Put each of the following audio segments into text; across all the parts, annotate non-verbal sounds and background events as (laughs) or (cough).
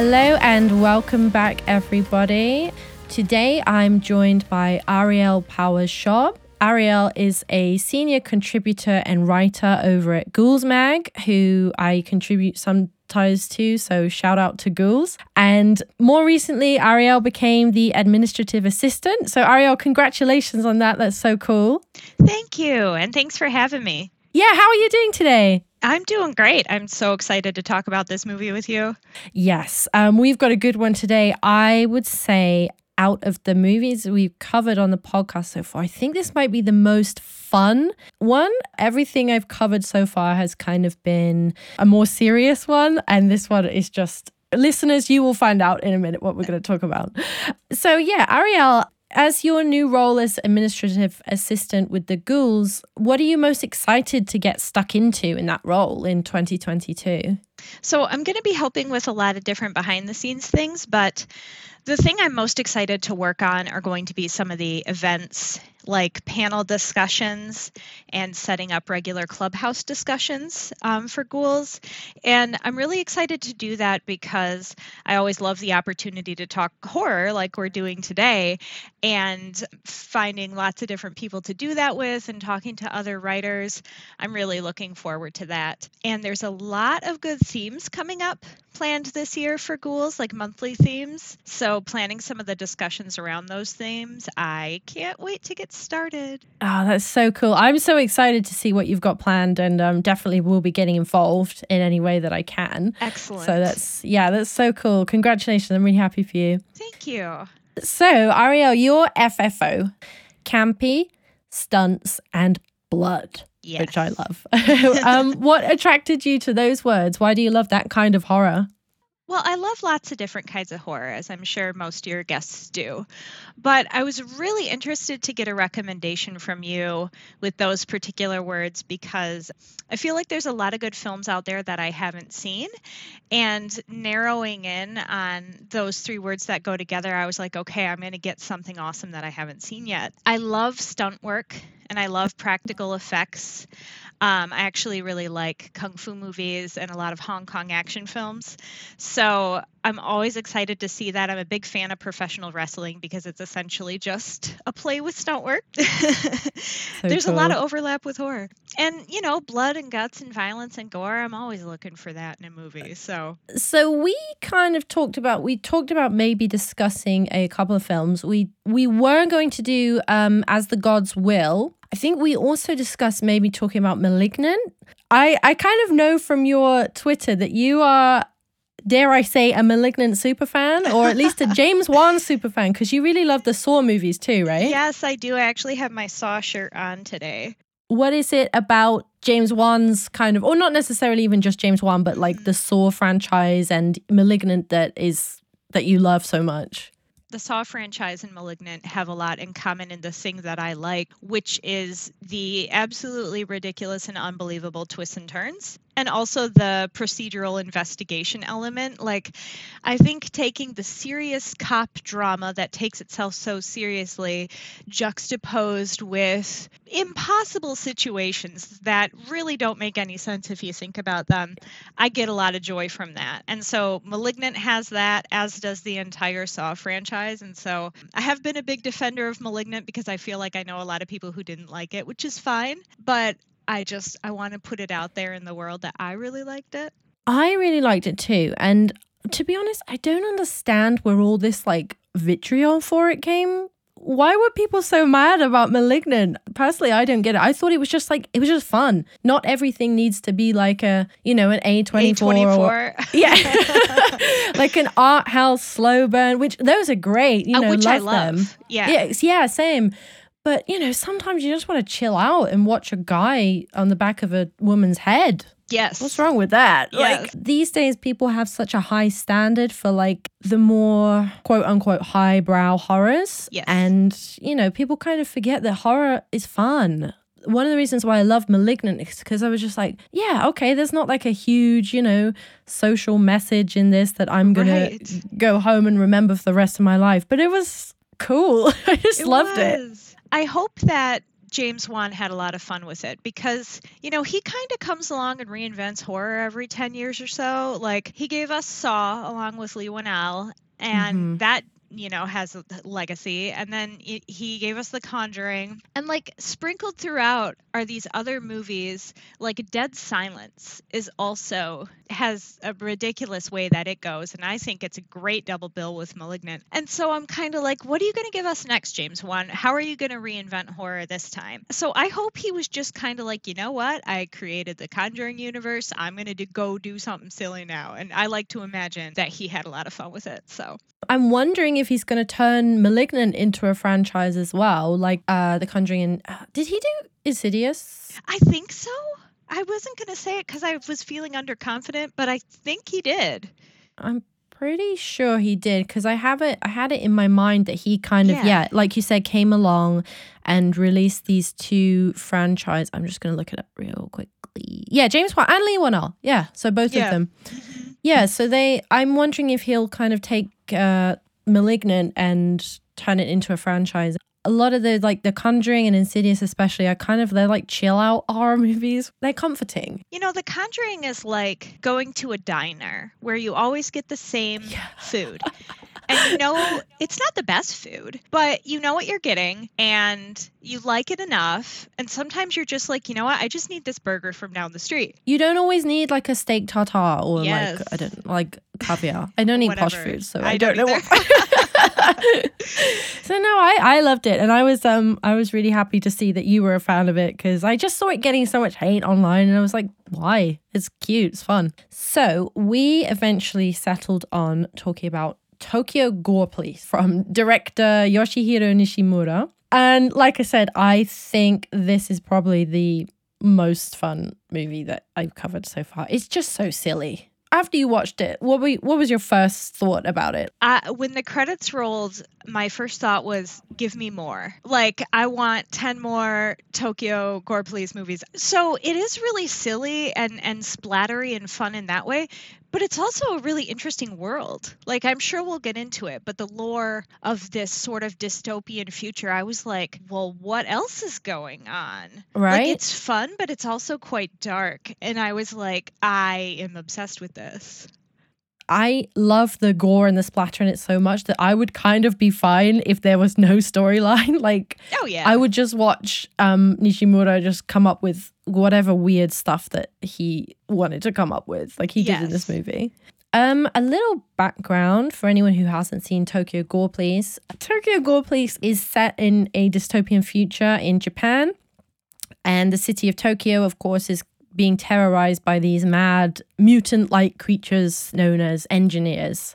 Hello and welcome back, everybody. Today I'm joined by Ariel Powers Schaub. Ariel is a senior contributor and writer over at Ghouls Mag, who I contribute sometimes to, so shout out to Ghouls. And more recently, Ariel became the administrative assistant. So, Ariel, congratulations on that. That's so cool. Thank you, and thanks for having me. Yeah, how are you doing today? I'm doing great. I'm so excited to talk about this movie with you. Yes, um, we've got a good one today. I would say out of the movies we've covered on the podcast so far, I think this might be the most fun one. Everything I've covered so far has kind of been a more serious one, and this one is just. Listeners, you will find out in a minute what we're going to talk about. So, yeah, Ariel, as your new role as administrative assistant with the Ghouls, what are you most excited to get stuck into in that role in 2022? So, I'm going to be helping with a lot of different behind the scenes things, but the thing I'm most excited to work on are going to be some of the events like panel discussions and setting up regular clubhouse discussions um, for ghouls. And I'm really excited to do that because I always love the opportunity to talk horror like we're doing today and finding lots of different people to do that with and talking to other writers. I'm really looking forward to that. And there's a lot of good themes coming up planned this year for ghouls, like monthly themes. So, planning some of the discussions around those themes, I can't wait to get started. Oh, that's so cool. I'm so excited to see what you've got planned and um, definitely will be getting involved in any way that I can. Excellent. So, that's, yeah, that's so cool. Congratulations. I'm really happy for you. Thank you. So, Ariel, your FFO, campy, stunts, and blood yes. which I love. (laughs) um, what attracted you to those words? Why do you love that kind of horror? Well, I love lots of different kinds of horror, as I'm sure most of your guests do. But I was really interested to get a recommendation from you with those particular words because I feel like there's a lot of good films out there that I haven't seen. And narrowing in on those three words that go together, I was like, okay, I'm going to get something awesome that I haven't seen yet. I love stunt work and I love practical effects. Um, I actually really like kung fu movies and a lot of Hong Kong action films. So I'm always excited to see that. I'm a big fan of professional wrestling because it's essentially just a play with stunt work. (laughs) so (laughs) There's cool. a lot of overlap with horror. And, you know, blood and guts and violence and gore, I'm always looking for that in a movie. So So we kind of talked about we talked about maybe discussing a couple of films. We we weren't going to do um As the Gods Will, I think we also discussed maybe talking about Malignant. I, I kind of know from your Twitter that you are, dare I say, a Malignant super fan, or at least a (laughs) James Wan super fan, because you really love the Saw movies too, right? Yes, I do. I actually have my Saw shirt on today. What is it about James Wan's kind of, or not necessarily even just James Wan, but like the mm. Saw franchise and Malignant that is that you love so much? The Saw franchise and Malignant have a lot in common in the thing that I like, which is the absolutely ridiculous and unbelievable twists and turns and also the procedural investigation element. Like, I think taking the serious cop drama that takes itself so seriously, juxtaposed with impossible situations that really don't make any sense if you think about them, I get a lot of joy from that. And so, Malignant has that, as does the entire Saw franchise. And so, I have been a big defender of Malignant because I feel like I know a lot of people who didn't like it, which is fine. But I just I want to put it out there in the world that I really liked it. I really liked it too. And to be honest, I don't understand where all this like vitriol for it came. Why were people so mad about Malignant? Personally, I don't get it. I thought it was just like it was just fun. Not everything needs to be like a you know an A twenty four or (laughs) yeah, (laughs) like an art house slow burn. Which those are great. You uh, know, which love, I love. them. Yeah, yeah, yeah, same. But, you know, sometimes you just want to chill out and watch a guy on the back of a woman's head. Yes. What's wrong with that? Yes. Like these days people have such a high standard for like the more quote unquote highbrow horrors. Yes. And, you know, people kind of forget that horror is fun. One of the reasons why I love Malignant is because I was just like, yeah, okay, there's not like a huge, you know, social message in this that I'm going right. to go home and remember for the rest of my life. But it was cool. (laughs) I just it loved was. it. I hope that James Wan had a lot of fun with it because, you know, he kind of comes along and reinvents horror every 10 years or so. Like, he gave us Saw along with Leigh Whannell, and mm-hmm. that you know, has a legacy. And then he gave us The Conjuring. And like sprinkled throughout are these other movies, like Dead Silence is also has a ridiculous way that it goes. And I think it's a great double bill with Malignant. And so I'm kind of like, what are you going to give us next, James Wan? How are you going to reinvent horror this time? So I hope he was just kind of like, you know what? I created the Conjuring universe. I'm going to go do something silly now. And I like to imagine that he had a lot of fun with it. So I'm wondering if he's going to turn Malignant into a franchise as well, like uh, The Conjuring. And uh, did he do Insidious? I think so. I wasn't going to say it because I was feeling underconfident, but I think he did. I'm pretty sure he did because I have it. I had it in my mind that he kind of yeah. like you said, came along and released these two franchise. I'm just going to look it up real quickly. Yeah, James Wan and Leigh Whannell. Yeah, so both yeah. of them. Mm-hmm. Yeah, so they. I'm wondering if he'll kind of take uh, Malignant and turn it into a franchise. A lot of the like the Conjuring and Insidious especially are kind of they're like chill out (laughs) horror movies. They're comforting. You know, The Conjuring is like going to a diner where you always get the same yeah. food. (laughs) and you know it's not the best food but you know what you're getting and you like it enough and sometimes you're just like you know what? I just need this burger from down the street. You don't always need like a steak tartare or yes. like i don't like caviar. I don't eat posh food so i, I don't, don't know what (laughs) so no i i loved it and i was um i was really happy to see that you were a fan of it because i just saw it getting so much hate online and i was like why? It's cute it's fun. So we eventually settled on talking about Tokyo Gore Police from director Yoshihiro Nishimura. And like I said, I think this is probably the most fun movie that I've covered so far. It's just so silly. After you watched it, what were, what was your first thought about it? Uh, when the credits rolled, my first thought was, "Give me more! Like I want ten more Tokyo Gore Police movies." So it is really silly and and splattery and fun in that way but it's also a really interesting world. Like, I'm sure we'll get into it, but the lore of this sort of dystopian future, I was like, well, what else is going on? Right. Like, it's fun, but it's also quite dark. And I was like, I am obsessed with this. I love the gore and the splatter in it so much that I would kind of be fine if there was no storyline. (laughs) like, oh yeah, I would just watch um, Nishimura just come up with whatever weird stuff that he wanted to come up with, like he yes. did in this movie. Um, a little background for anyone who hasn't seen Tokyo Gore Police. Tokyo Gore Police is set in a dystopian future in Japan. And the city of Tokyo, of course, is being terrorized by these mad mutant like creatures known as engineers.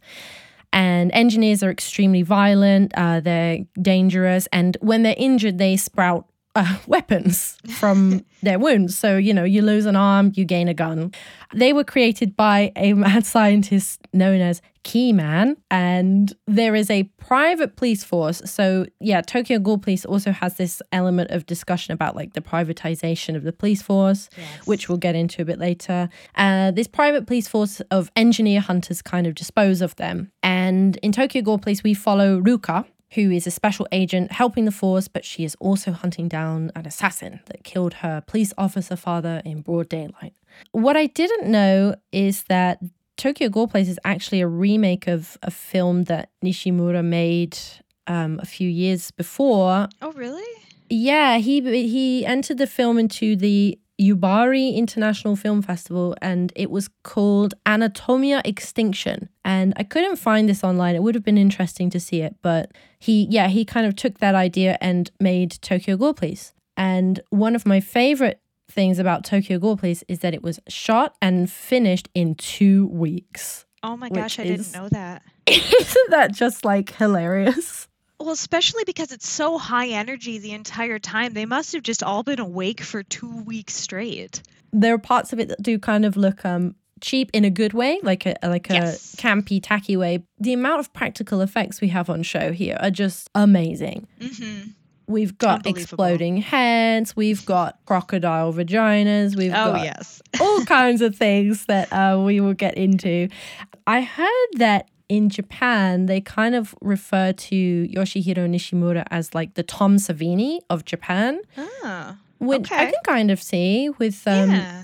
And engineers are extremely violent, uh, they're dangerous, and when they're injured, they sprout uh, (laughs) weapons from (laughs) their wounds. So, you know, you lose an arm, you gain a gun. They were created by a (laughs) mad scientist known as Keyman, and there is a private police force. So, yeah, Tokyo Gore Police also has this element of discussion about like the privatization of the police force, yes. which we'll get into a bit later. Uh, this private police force of engineer hunters kind of dispose of them. And in Tokyo Gore Police, we follow Ruka, who is a special agent helping the force, but she is also hunting down an assassin that killed her police officer father in broad daylight. What I didn't know is that Tokyo Gore Police is actually a remake of a film that Nishimura made um, a few years before. Oh, really? Yeah, he he entered the film into the Yubari International Film Festival and it was called Anatomia Extinction. And I couldn't find this online. It would have been interesting to see it, but he yeah, he kind of took that idea and made Tokyo Gore Police. And one of my favorite things about Tokyo Gore Police is that it was shot and finished in 2 weeks. Oh my gosh, I is, didn't know that. (laughs) Isn't that just like hilarious? Well, especially because it's so high energy the entire time. They must have just all been awake for two weeks straight. There are parts of it that do kind of look um cheap in a good way, like a like a yes. campy, tacky way. The amount of practical effects we have on show here are just amazing. Mm-hmm. We've got exploding heads. We've got crocodile vaginas. We've oh, got yes. all (laughs) kinds of things that uh, we will get into. I heard that in Japan, they kind of refer to Yoshihiro Nishimura as like the Tom Savini of Japan, Oh, which I can kind of see with um, yeah.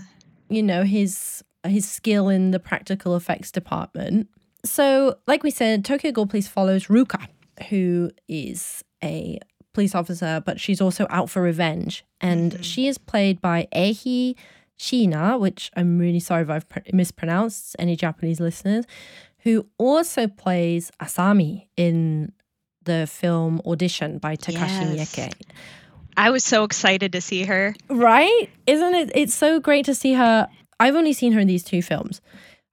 you know his his skill in the practical effects department. So, like we said, Tokyo Gore Police follows Ruka, who is a police officer, but she's also out for revenge, and Mhm. she is played by Eihi Shiina, which I'm really sorry if I've pr- mispronounced any Japanese listeners, who also plays Asami in the film Audition by Takashi Yes. Miike. I was so excited to see her. Right? Isn't it? It's so great to see her. I've only seen her in these two films.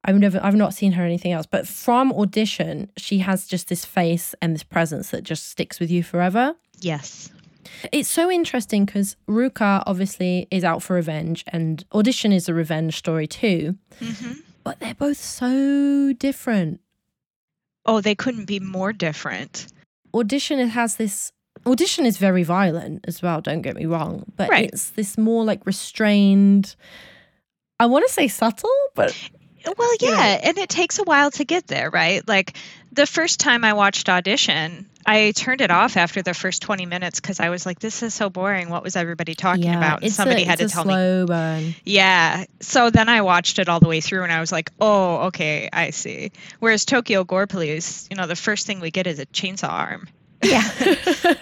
I've never, I've not seen her in anything else. But from audition, she has just this face and this presence that just sticks with you forever. Yes. It's so interesting because Ruka obviously is out for revenge, and audition is a revenge story too. hmm But they're both so different. Oh, they couldn't be more different. Audition it has this. Audition is very violent as well. Don't get me wrong, but Right. it's this more like restrained. I want to say subtle, but Well, Yeah. yeah, and it takes a while to get there, right? Like the first time I watched Audition, I turned it off after the first 20 minutes because I was like, this is so boring. What was everybody talking about? And somebody a, had to it's a tell me. slow burn. Yeah. So then I watched it all the way through and I was like, oh, okay, I see. Whereas Tokyo Gore Police, you know, the first thing we get is a chainsaw arm. Yeah, (laughs)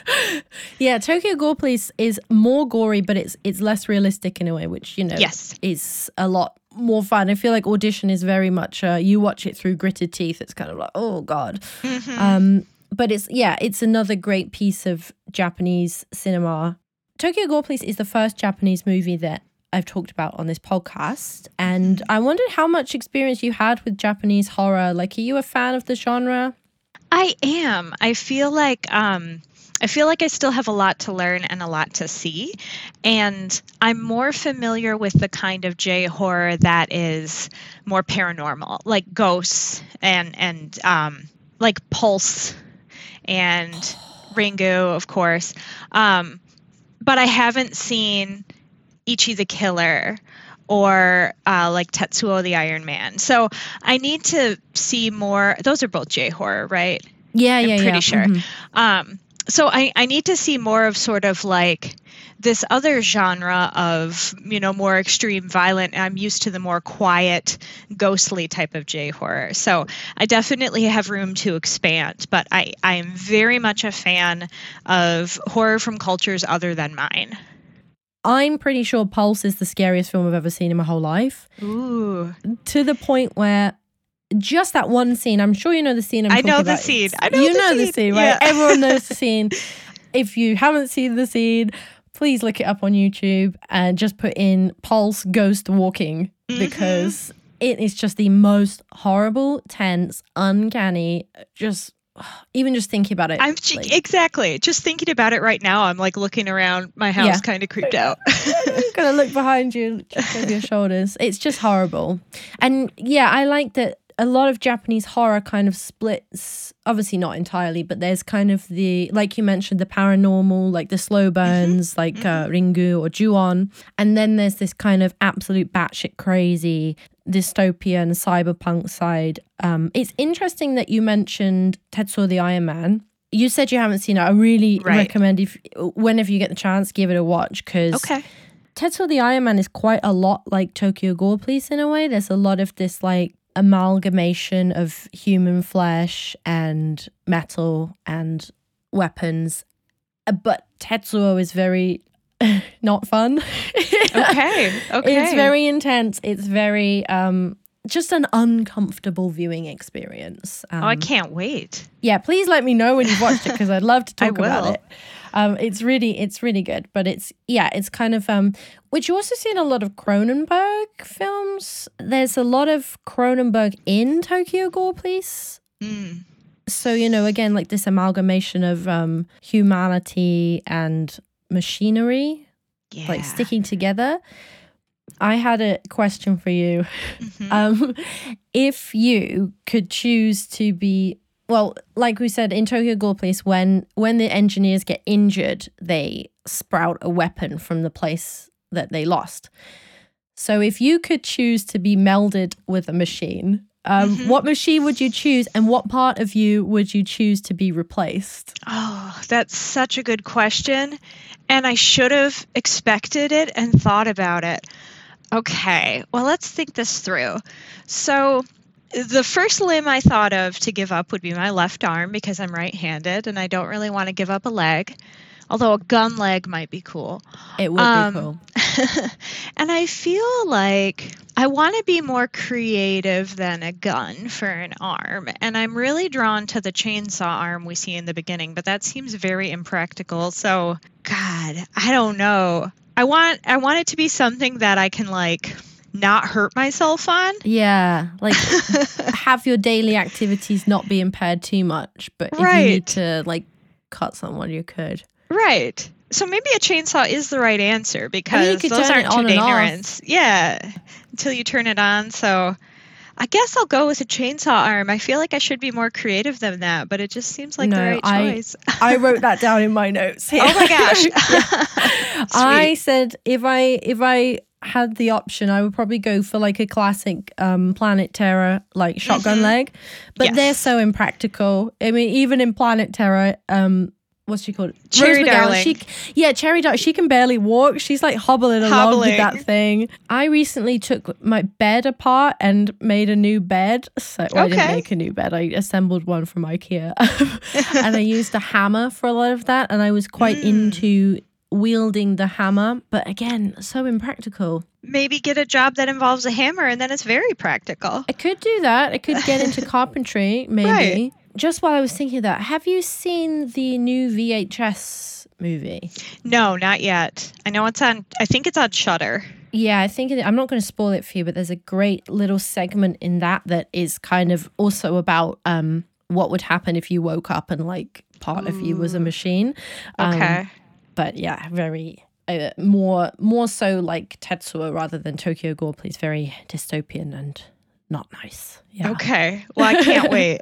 (laughs) yeah. Tokyo Gore Police is more gory, but it's it's less realistic in a way, which you know Yes. is a lot more fun. I feel like Audition is very much uh, you watch it through gritted teeth. It's kind of like oh god. Mhm. Um, but it's yeah, it's another great piece of Japanese cinema. Tokyo Gore Police is the first Japanese movie that I've talked about on this podcast, and I wondered how much experience you had with Japanese horror. Like, are you a fan of the genre? I am. I feel like um I feel like I still have a lot to learn and a lot to see. And I'm more familiar with the kind of J horror that is more paranormal, like ghosts and and um like Pulse and Ringu, of course. Um but I haven't seen Ichi the Killer or uh, like Tetsuo the Iron Man. So I need to see more. Those are both J horror, right? Yeah, I'm yeah, pretty yeah. sure. Mhm. Um, so I, I need to see more of sort of like this other genre of you know more extreme violent i'm used to the more quiet ghostly type of j horror so i definitely have room to expand but i i am very much a fan of horror from cultures other than mine. I'm pretty sure Pulse is the scariest film I've ever seen in my whole life. ooh. To the point where just that one scene, I'm sure you know the scene. I'm I know the scene. I know you the know the scene. scene, right? Yeah. Everyone knows the (laughs) scene. If you haven't seen the scene, please look it up on YouTube and just put in Pulse Ghost Walking Mhm. because it is just the most horrible, tense, uncanny. Just (sighs) even just thinking about it. i'm like- exactly just thinking about it right now i'm like looking around my house Yeah. kind of creeped out (laughs) gonna look behind you, check over your (laughs) shoulders. It's just horrible. And yeah, I like that a lot of Japanese horror kind of splits, obviously not entirely, but there's kind of the, like you mentioned, the paranormal, like the slow burns, like uh, Ringu or Ju-on. And then there's this kind of absolute batshit crazy dystopian cyberpunk side. Um, it's interesting that you mentioned Tetsuo the Iron Man. You said you haven't seen it. I really Right. recommend if whenever you get the chance, give it a watch because okay Tetsuo the Iron Man is quite a lot like Tokyo Gore Police in a way. There's a lot of this like amalgamation of human flesh and metal and weapons. Uh, But Tetsuo is very (laughs) not fun. okay (laughs) okay It's very intense. It's very um just an uncomfortable viewing experience. Um, oh i can't wait yeah, please let me know when you've watched it because I'd love to (laughs) talk about it. Um, it's really, it's really good, but it's yeah, it's kind of um, which you also see in a lot of Cronenberg films. There's a lot of Cronenberg in Tokyo Gore Police. Mm. So you know, again, like this amalgamation of um, humanity and machinery, Yeah. like sticking together. I had a question for you. Mhm. (laughs) Um, if you could choose to be well, like we said in Tokyo Gore Police, when when the engineers get injured, they sprout a weapon from the place that they lost. So if you could choose to be melded with a machine, Um, What machine would you choose, and what part of you would you choose to be replaced? Oh, that's such a good question. And I should have expected it and thought about it. Okay, well, let's think this through. So, the first limb I thought of to give up would be my left arm because I'm right handed and I don't really want to give up a leg, although a gun leg might be cool. It would Um, be cool. (laughs) and I feel like I want to be more creative than a gun for an arm. And I'm really drawn to the chainsaw arm we see in the beginning, but that seems very impractical. So, God, I don't know. I want I want it to be something that I can like not hurt myself on. Yeah, like (laughs) have your daily activities not be impaired too much, but if you need to like cut someone, you could. Right. So maybe a chainsaw is the right answer because could those aren't too dangerous. Yeah, until you turn it on. So I guess I'll go with a chainsaw arm. I feel like I should be more creative than that, but it just seems like the right I- choice. I (laughs) wrote that down in my notes. Here. oh my gosh. (laughs) I said if I if I had the option, I would probably go for like a classic um, Planet Terror like shotgun Mhm. leg, but they're so impractical. I mean, even in Planet Terror, um, what's she called? Cherry Rose Darling. She, yeah, Cherry Darling. She can barely walk. She's like hobbling along with that thing. I recently took my bed apart and made a new bed. So well, I didn't make a new bed. I assembled one from IKEA, (laughs) and I used a hammer for a lot of that. And I was quite Mm. into wielding the hammer, but again, so impractical. maybe get a job that involves a hammer and then it's very practical. I could do that. I could get into (laughs) carpentry, maybe. Right. Just while I was thinking of that, have you seen the new VHS movie? No, not yet. I know it's on I think it's on Shudder. Yeah, I think it, I'm not going to spoil it for you, but there's a great little segment in that that is kind of also about um, what would happen if you woke up and like part of you was a machine. Um, Okay. But yeah, very uh, more more so like Tetsuo rather than Tokyo Gore Police, very dystopian and not nice. Yeah. Okay. Well, I can't (laughs) wait.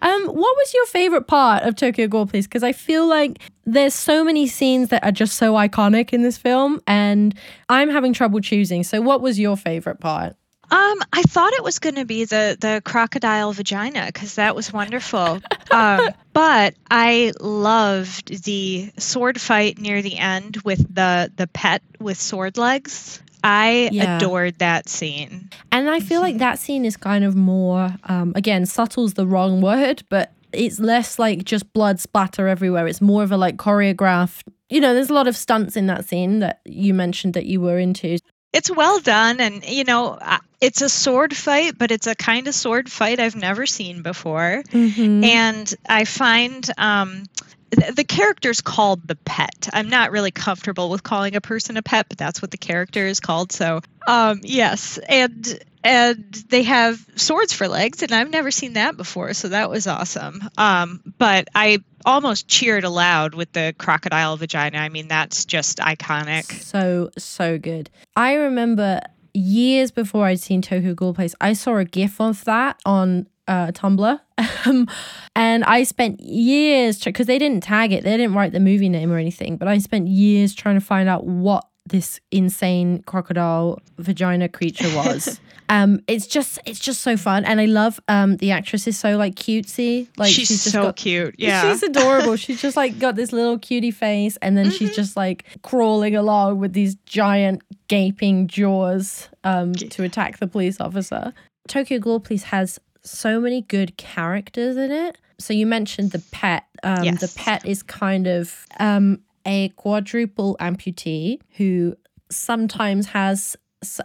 Um, what was your favorite part of Tokyo Gore Police? Because I feel like there's so many scenes that are just so iconic in this film, and I'm having trouble choosing. So, what was your favorite part? Um, I thought it was going to be the the crocodile vagina because that was wonderful. um, (laughs) but I loved the sword fight near the end with the the pet with sword legs. I Yeah. adored that scene. And I feel like that scene is kind of more, um, again, subtle's the wrong word, but it's less like just blood splatter everywhere. It's more of a like choreographed. You know, there's a lot of stunts in that scene that you mentioned that you were into. It's well done, and you know, uh, it's a sword fight, but it's a kind of sword fight I've never seen before. Mhm. and I find um, th- the character's called the pet. I'm not really comfortable with calling a person a pet, but that's what the character is called. So, um, yes, and and they have swords for legs, and I've never seen that before, so that was awesome. Um, but I almost cheered aloud with the crocodile vagina. I mean, that's just iconic. So, so good. I remember years before I'd seen Tokyo Gore Police, I saw a GIF of that on uh, Tumblr. Um, and I spent years, because they didn't tag it, they didn't write the movie name or anything, but I spent years trying to find out what this insane crocodile vagina creature was. (laughs) um, it's just, it's just so fun. And I love um, the actress is so like cutesy. Like she's, just so got cute. Yeah. She's adorable. she's just like got this little cutie face, and then she's just like crawling along with these giant gaping jaws um, to attack the police officer. Tokyo Gore Police has so many good characters in it. So you mentioned the pet. Um, The pet is kind of um, a quadruple amputee who sometimes has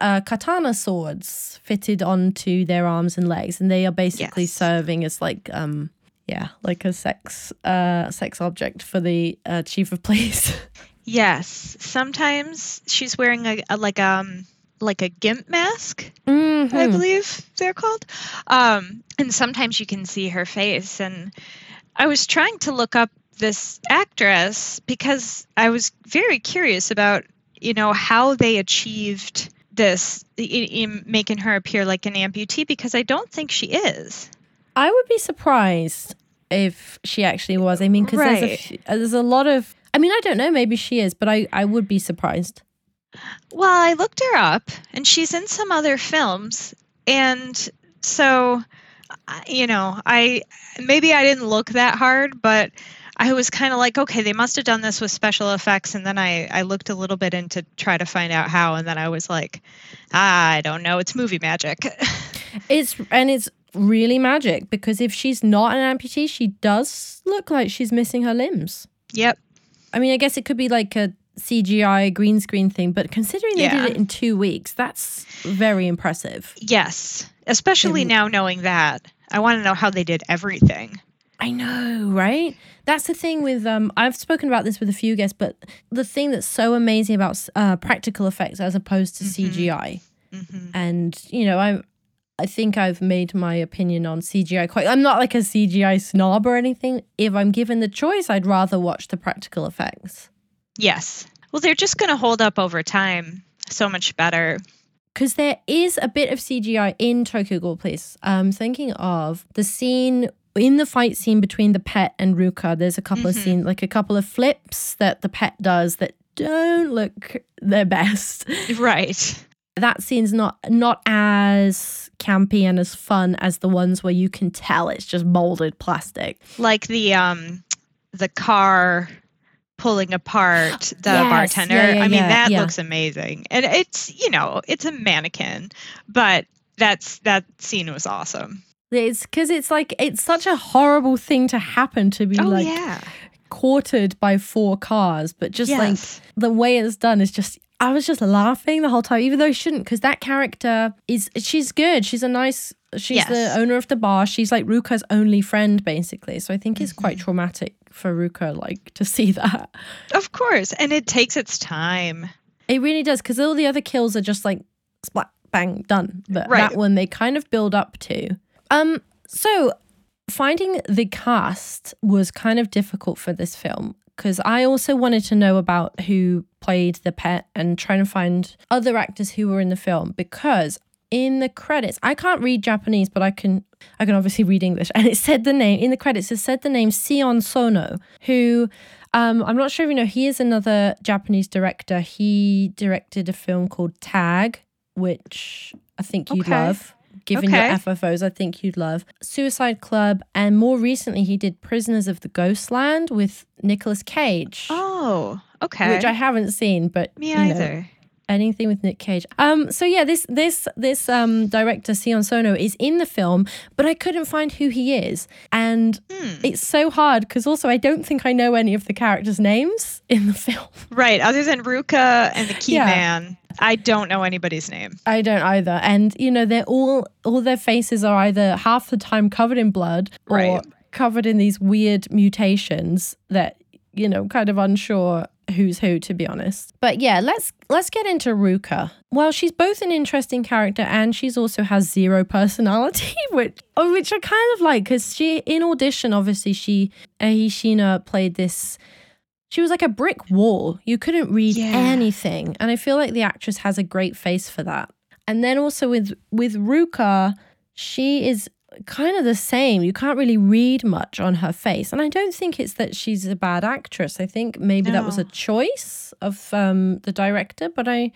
uh, katana swords fitted onto their arms and legs, and they are basically Yes. serving as like um, yeah, like a sex uh sex object for the uh, chief of police. (laughs) Yes. Sometimes she's wearing a, a like um like a gimp mask. I Mhm. believe they're called. Um, and sometimes you can see her face. And I was trying to look up this actress because I was very curious about, you know, how they achieved this in, in making her appear like an amputee because I don't think she is. I would be surprised if she actually was. I mean, because there's a Right. uh, there's a lot of. I mean, I don't know. Maybe she is, but I I would be surprised. Well, I looked her up and she's in some other films and So, you know, I maybe I didn't look that hard, but I was kind of like, okay, they must have done this with special effects. And then I, I looked a little bit into try to find out how. And then I was like, ah, I don't know. It's movie magic. (laughs) it's, and it's really magic because if she's not an amputee, she does look like she's missing her limbs. Yep. I mean, I guess it could be like a CGI green screen thing, but considering they Yeah. did it in two weeks, that's very impressive. Yes. Especially now knowing that. I want to know how they did everything. I know, right? That's the thing with um I've spoken about this with a few guests, but the thing that's so amazing about uh, practical effects as opposed to Mhm. CGI. hmm And you know, I I think I've made my opinion on CGI quite I'm not like a CGI snob or anything. If I'm given the choice, I'd rather watch the practical effects. Yes. Well, they're just going to hold up over time so much better. because there is a bit of CGI in Tokyo Gore Police. I'm thinking of the scene in the fight scene between the pet and Ruka. There's a couple of Mhm. scenes, like a couple of flips that the pet does that don't look their best. Right. That scene's not not as campy and as fun as the ones where you can tell it's just molded plastic. Like the um the car pulling apart (gasps) the Yes, bartender. yeah, yeah, I mean, yeah, that looks amazing. And it's, you know, it's a mannequin, but that's that scene was awesome. It's because it's like it's such a horrible thing to happen to be Oh like yeah. quartered by four cars, but just like the way it's done is just I was just laughing the whole time, even though I shouldn't, because that character is she's good. She's a nice she's Yes. the owner of the bar. She's like Ruka's only friend, basically. So I think it's quite Mm-hmm. traumatic for Ruka, like to see (laughs) that. Of course. And it takes its time. It really does, because all the other kills are just like splat, bang, done. But Right. that one they kind of build up to. Um, so finding the cast was kind of difficult for this film because I also wanted to know about who played the pet and trying to find other actors who were in the film because in the credits I can't read Japanese but I can I can obviously read English. (laughs) And it said the name in the credits it said the name Sion Sono who um, I'm not sure if you know he is another Japanese director. He directed a film called Tag which I think you'd Okay. love given Okay. your FFOs, I think you'd love. Suicide Club, and more recently, he did Prisoners of the Ghostland with Nicolas Cage, Oh, okay. which I haven't seen, but Me you know, either. Anything with Nick Cage. Um, so yeah, this this this um director Sion Sono is in the film, but I couldn't find who he is, and Hmm. it's so hard because also I don't think I know any of the characters' names in the (laughs) film. Right. Other than Ruka and the key Yeah. man, I don't know anybody's name. I don't either. And you know, they're all all their faces are either half the time covered in blood or Right. covered in these weird mutations that, you know, kind of unsure who's who to be honest. But yeah, let's let's get into Ruka. Well, she's both an interesting character and she's also has zero personality, (laughs) which oh, which I kind of like cuz she in audition obviously she Eihi Shiina played this she was like a brick wall. You couldn't read Yeah. anything. And I feel like the actress has a great face for that. And then also with with Ruka, she is kind of the same. You can't really read much on her face. And I don't think it's that she's a bad actress. I think maybe that was a choice of um, the director, but I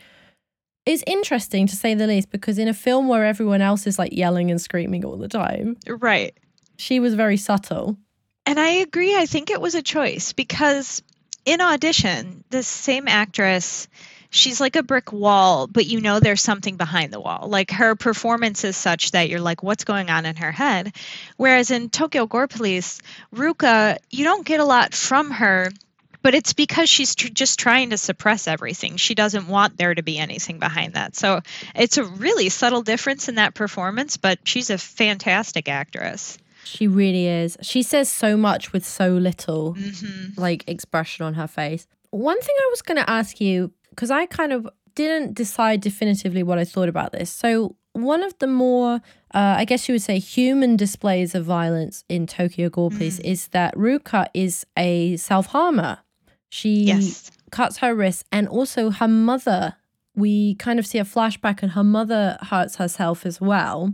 it's interesting to say the least because in a film where everyone else is like yelling and screaming all the time, Right. she was very subtle. And I agree. I think it was a choice because in audition, this same actress, she's like a brick wall, but you know there's something behind the wall. Like her performance is such that you're like, what's going on in her head? Whereas in Tokyo Gore Police, Ruka, you don't get a lot from her. But it's because she's tr- just trying to suppress everything. She doesn't want there to be anything behind that. So it's a really subtle difference in that performance, but she's a fantastic actress. She really is. She says so much with so little. hmm like expression on her face. One thing I was going to ask you because I kind of didn't decide definitively what I thought about this. So one of the more, uh, I guess you would say, human displays of violence in Tokyo Gore Police is that Ruka is a self harmer. She Yes. cuts her wrist, and also her mother. We kind of see a flashback, and her mother hurts herself as well.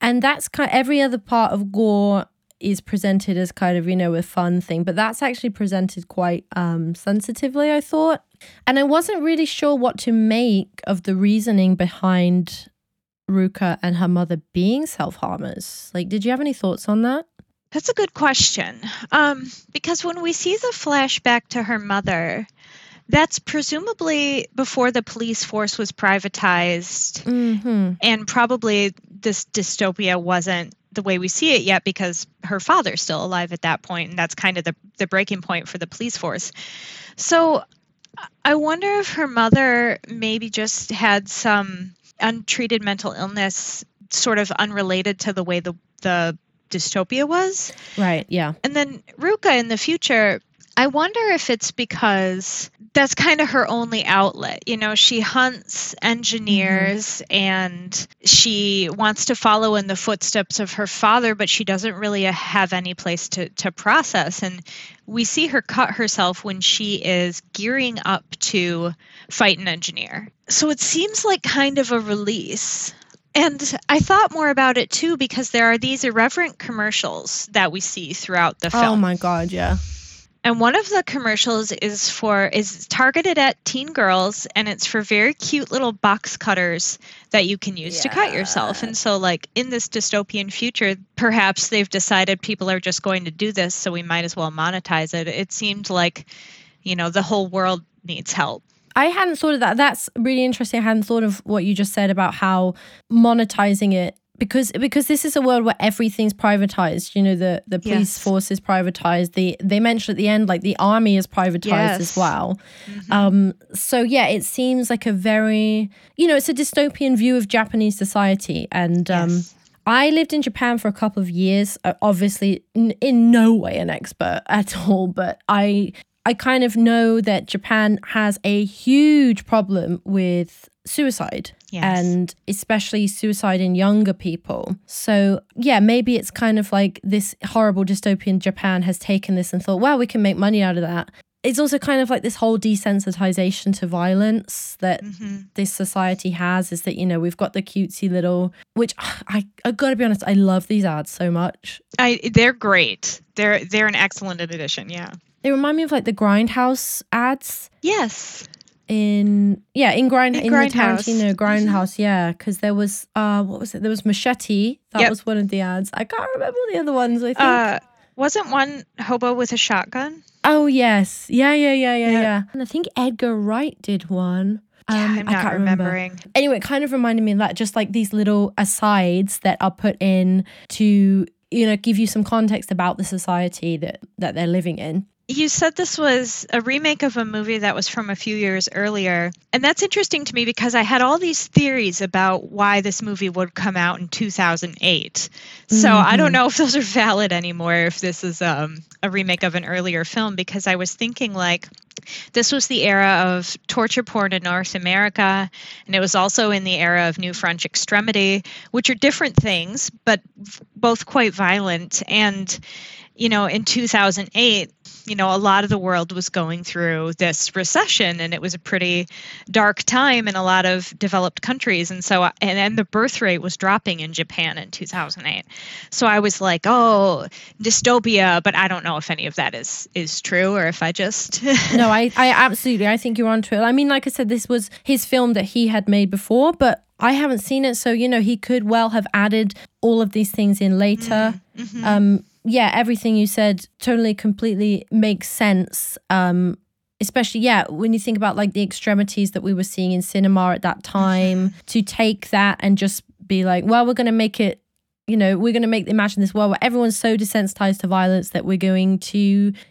And that's kind of every other part of gore is presented as kind of you know a fun thing, but that's actually presented quite um, sensitively. I thought, and I wasn't really sure what to make of the reasoning behind Ruka and her mother being self harmers. Like, did you have any thoughts on that? That's a good question. Um, because when we see the flashback to her mother, that's presumably before the police force was privatized, Mm-hmm. and probably this dystopia wasn't the way we see it yet because her father's still alive at that point, and that's kind of the, the breaking point for the police force. So I wonder if her mother maybe just had some untreated mental illness, sort of unrelated to the way the, the dystopia was. Right. Yeah. And then Ruka in the future, I wonder if it's because that's kind of her only outlet. You know, she hunts mm-hmm. engineers and she wants to follow in the footsteps of her father, but she doesn't really have any place to, to process. And we see her cut herself when she is gearing up to fight an engineer. So it seems like kind of a release. And I thought more about it too because there are these irreverent commercials that we see throughout the oh film. Oh my god, yeah. And one of the commercials is for is targeted at teen girls and it's for very cute little box cutters that you can use to cut yourself. And so like in this dystopian future, perhaps they've decided people are just going to do this so we might as well monetize it. It seemed like, you know, the whole world needs help. I hadn't thought of that. That's really interesting. I hadn't thought of what you just said about how monetizing it because because this is a world where everything's privatized. You know, the the police Yes. force is privatized. The they mentioned at the end like the army is privatized as Yes. well. Um, so yeah, it seems like a very you know it's a dystopian view of Japanese society and. Um, Yes. I lived in Japan for a couple of years. Obviously, n- in no way an expert (laughs) at all, but I I kind of know that Japan has a huge problem with suicide Yes. and especially suicide in younger people. So, yeah, maybe it's kind of like this horrible dystopian Japan has taken this and thought, wow, we can make money out of that. It's also kind of like this whole desensitization to violence that Mhm. this society has is that you know we've got the cutesy little which (sighs) I I gotta be honest I love these ads so much. I they're great. They're they're an excellent addition, yeah. They remind me of like the Grindhouse ads Yes. In yeah in Grind In in, Grindhouse. the Tarantino Grindhouse yeah because there was uh what was it there was Machete that Yep. was one of the ads I can't remember the other ones I think Uh wasn't one hobo with a shotgun? oh yes yeah yeah yeah yeah Yep. yeah and I think Edgar Wright did one yeah, Um, I'm I not can't remember. remembering. anyway, it kind of reminded me of that, just like these little asides that are put in to, you know, give you some context about the society that that they're living in. You said this was a remake of a movie that was from a few years earlier. And that's interesting to me because I had all these theories about why this movie would come out in 2008. So I don't Mhm. know if those are valid anymore, if this is um, a remake of an earlier film, because I was thinking like, this was the era of torture porn in North America, and it was also in the era of New French extremity, which are different things, but both quite violent. And, you know, in 2008, you know, a lot of the world was going through this recession, and it was a pretty dark time in a lot of developed countries. And so, and, and the birth rate was dropping in Japan in 2008. So I was like, oh, dystopia, but I don't know if any of that is is true or if I just (laughs) No, I, I absolutely, I think you're onto it. I mean, like I said, this was his film that he had made before, but I haven't seen it, so you know, he could well have added all of these things in later. Mhm. Um, yeah, everything you said totally, completely makes sense. Um, especially, yeah, when you think about like the extremities that we were seeing in cinema at that time, to take that and just be like, well, we're going to make it. You know, we're going to make the imagine this world where everyone's so desensitized to violence that we're going to,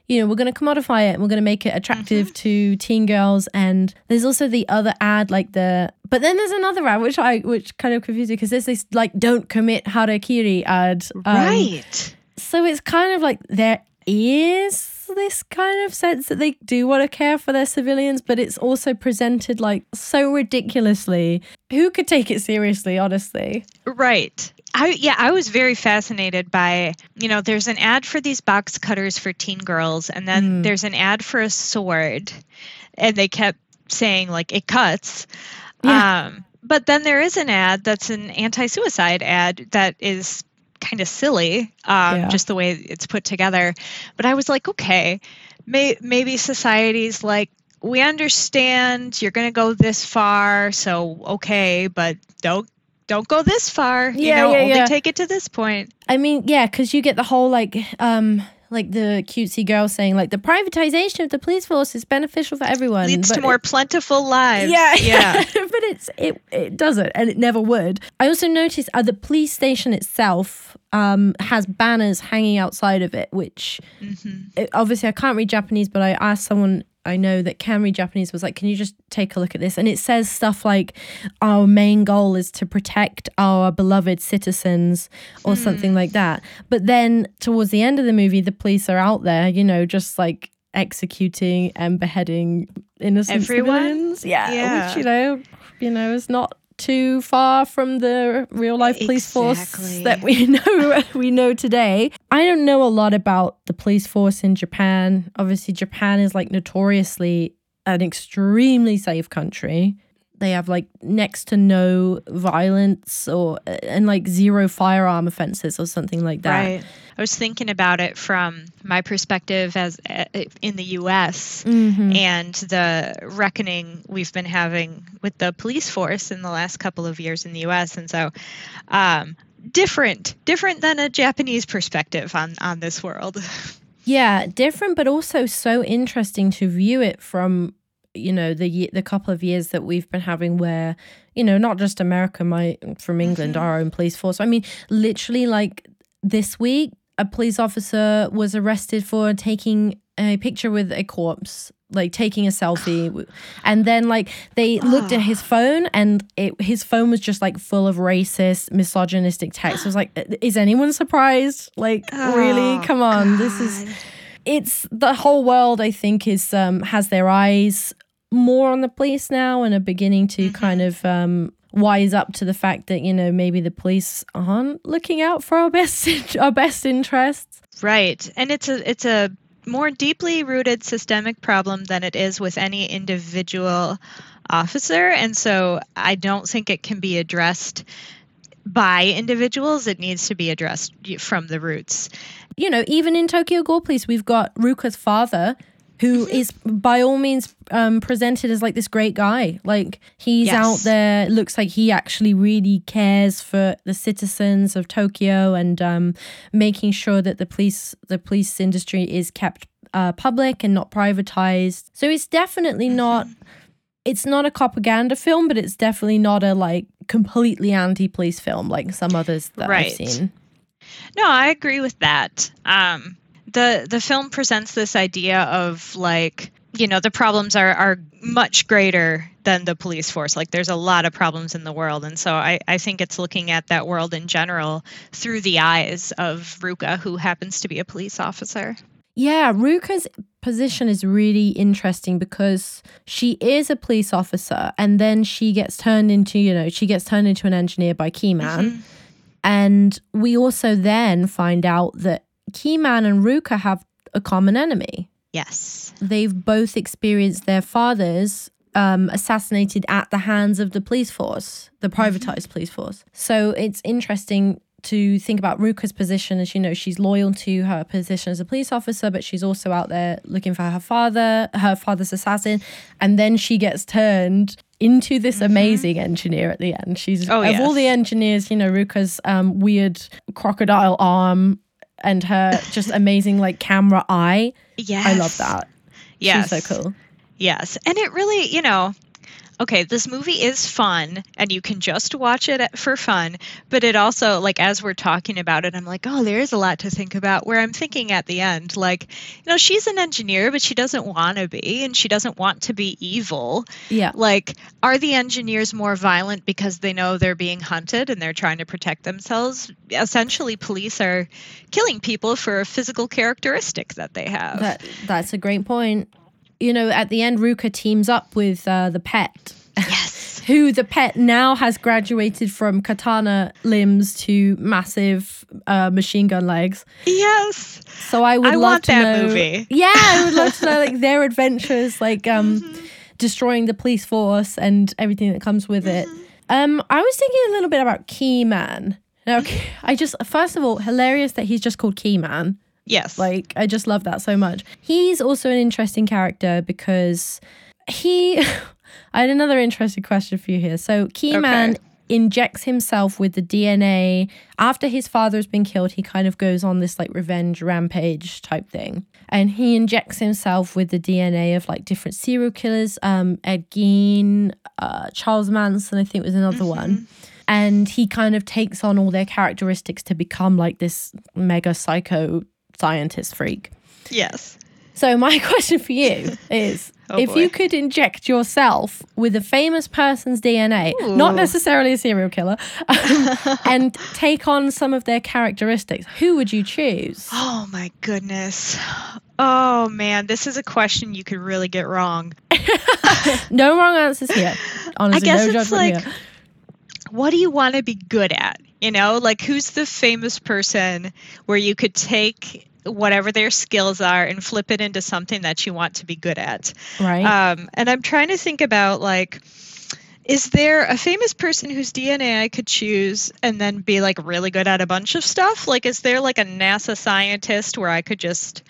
you know, we're going to commodify it and we're going to make it attractive to teen girls. And there's also the other ad, like the, but then there's another ad which I, which kind of confused me because there's this like "Don't commit harakiri" ad, um, right. So it's kind of like there is this kind of sense that they do want to care for their civilians, but it's also presented like so ridiculously. Who could take it seriously, honestly? Right. I yeah, I was very fascinated by, you know, there's an ad for these box cutters for teen girls and then Mm. there's an ad for a sword and they kept saying like it cuts. Yeah. Um but then there is an ad that's an anti-suicide ad that is kind of silly um Yeah. just the way it's put together. But I was like, okay, may, maybe society's like we understand you're going to go this far, so okay, but don't don't go this far. you Yeah, know, yeah, only yeah. take it to this point. I mean, yeah, because you get the whole like, um, like the cutesy girl saying like the privatization of the police force is beneficial for everyone. Leads but to more plentiful lives. Yeah, Yeah. (laughs) but it's it it doesn't, and it never would. I also noticed uh, the police station itself um has banners hanging outside of it, which Mhm. it, obviously I can't read Japanese, but I asked someone I know that read Japanese was like, can you just take a look at this? And it says stuff like, our main goal is to protect our beloved citizens or hmm. something like that. But then towards the end of the movie, the police are out there, you know, just like executing and beheading innocent Everyone? civilians. Yeah, Yeah. which you know, you know, is not too far from the real life police force that we (laughs) know we know today. I don't know a lot about the police force in Japan. Obviously, Japan is like notoriously an extremely safe country. They have like next to no violence or and like zero firearm offenses or something like that. Right. I was thinking about it from my perspective as uh, in the U.S. Mhm. and the reckoning we've been having with the police force in the last couple of years in the U.S. And so, um, different, different than a Japanese perspective on on this world. (laughs) Yeah, different, but also so interesting to view it from you know the the couple of years that we've been having where you know not just America, my from England, Mhm. our own police force. I mean, literally, like this week, a police officer was arrested for taking a picture with a corpse. Like taking a selfie, (sighs) and then like they looked at his phone, and it his phone was just like full of racist, misogynistic text. I was like, is anyone surprised? Like, really? Oh, Come on, this is it's the whole world i think is um has their eyes more on the police now and are beginning to kind of um wise up to the fact that you know maybe the police aren't looking out for our (laughs) best our best interests Right. And it's a it's a more deeply rooted systemic problem than it is with any individual officer. And so I don't think it can be addressed by individuals. It needs to be addressed from the roots. you know even in tokyo gore police we've got ruka's father who Mm-hmm. by all means um, presented as like this great guy like he's Yes. out there looks like he actually really cares for the citizens of tokyo and um, making sure that the police the police industry is kept uh, public and not privatized so it's definitely not it's not a propaganda film but it's definitely not a like completely anti-police film like some others that Right. i've seen No, I agree with that. Um, the the film presents this idea of like you know the problems are are much greater than the police force. Like there's a lot of problems in the world, and so I I think it's looking at that world in general through the eyes of Ruka, who happens to be a police officer. Yeah, Ruka's position is really interesting because she is a police officer and then she gets turned into, you know, she gets turned into an engineer by Keyman. Mhm. And we also then find out that Keyman and Ruka have a common enemy. Yes. They've both experienced their fathers um, assassinated at the hands of the police force, the privatized police force. So it's interesting to think about Ruka's position as you know she's loyal to her position as a police officer, but she's also out there looking for her father, her father's assassin, and then she gets turned into this amazing engineer at the end. She's Mm-hmm. Oh, of all the engineers, you know, Ruka's um, weird crocodile arm and her just amazing like camera eye. Yeah. I love that. Yeah, She's so cool. Yes. And it really, you know, okay, this movie is fun and you can just watch it for fun, but it also, like, as we're talking about it, I'm like, oh, there is a lot to think about. Where I'm thinking at the end, like, you know, she's an engineer, but she doesn't want to be and she doesn't want to be evil. Yeah. Like, are the engineers more violent because they know they're being hunted and they're trying to protect themselves? Essentially, police are killing people for a physical characteristic that they have. That that's a great point. You know, at the end, Ruka teams up with uh, the pet, yes. (laughs) who the pet now has graduated from katana limbs to massive uh, machine gun legs. Yes. So I would I love want to that know. movie. Yeah, I would love to know (laughs) like their adventures, like um, Mm-hmm. destroying the police force and everything that comes with it. Mm-hmm. Um, I was thinking a little bit about Keyman. Now, I just first of all, hilarious that he's just called Keyman. Yes. Like, I just love that so much. He's also an interesting character because he. (laughs) I had another interesting question for you here. So, Keyman Okay. injects himself with the DNA after his father has been killed. He kind of goes on this like revenge rampage type thing, and he injects himself with the DNA of like different serial killers. Um, Ed Gein, uh, Charles Manson, I think was another one. And he kind of takes on all their characteristics to become like this mega psycho scientist freak. Yes. So my (laughs) question for you is (laughs) Oh, if boy. you could inject yourself with a famous person's DNA, not necessarily a serial killer, (laughs) and take on some of their characteristics, who would you choose? (gasps) Oh my goodness. Oh man, this is a question you could really get wrong. No wrong answers here. Honestly, guess no it's judgment like- here. What do you want to be good at? You know, like who's the famous person where you could take whatever their skills are and flip it into something that you want to be good at? Right? Um, and I'm trying to think about like, is there a famous person whose DNA I could choose and then be like really good at a bunch of stuff? Like, is there like a NASA scientist where I could just